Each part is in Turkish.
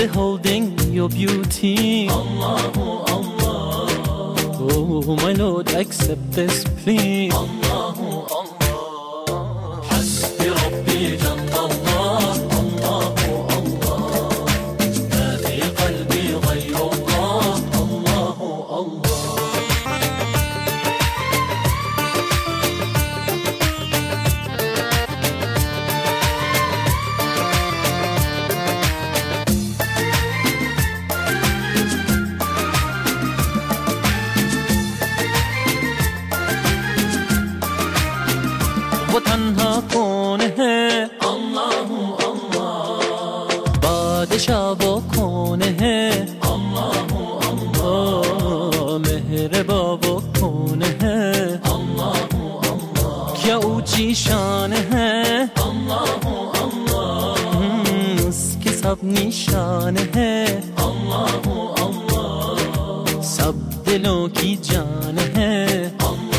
beholding your beauty. Allahu Allah. Oh my Lord, accept this plea. Allahu Allah. خوشا کنه الله الله مهر با بکنه الله الله کیا او چی شانه الله الله اس که سب نشانه الله الله سب دلوں کی جانه الله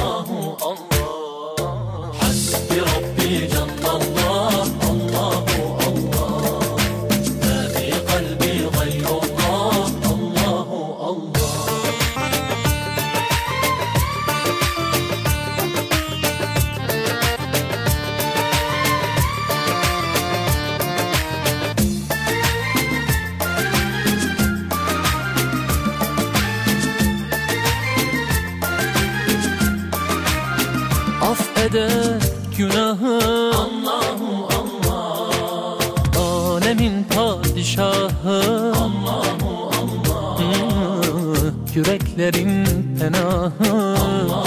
eder günahı Allahu Allah Alemin padişahı Allahu Allah hmm, Yüreklerin penahı Allahu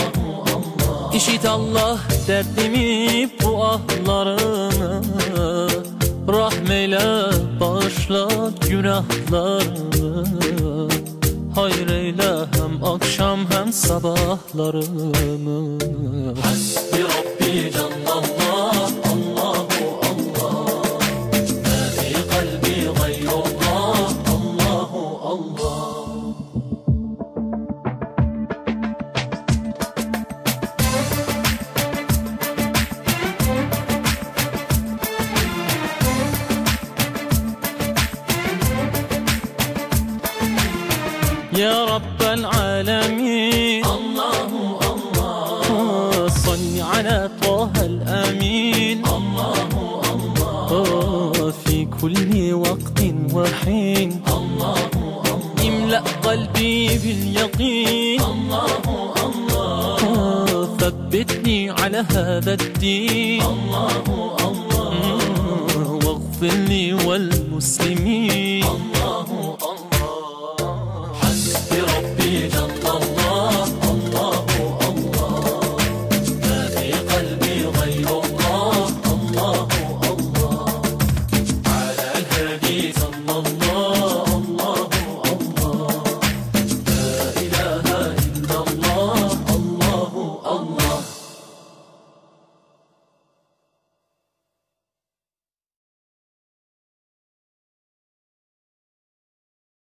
Allah İşit Allah derdimi bu ahlarını Rahmeyle bağışla günahlarını Hayreyle akşam hem sabahlarımı Hasbi Rabbi candan يا رب العالمين الله الله آه، صل على طه الأمين الله الله في كل وقت وحين الله الله املأ قلبي باليقين الله الله ثبتني على هذا الدين الله الله آه، واغفر لي والمسلمين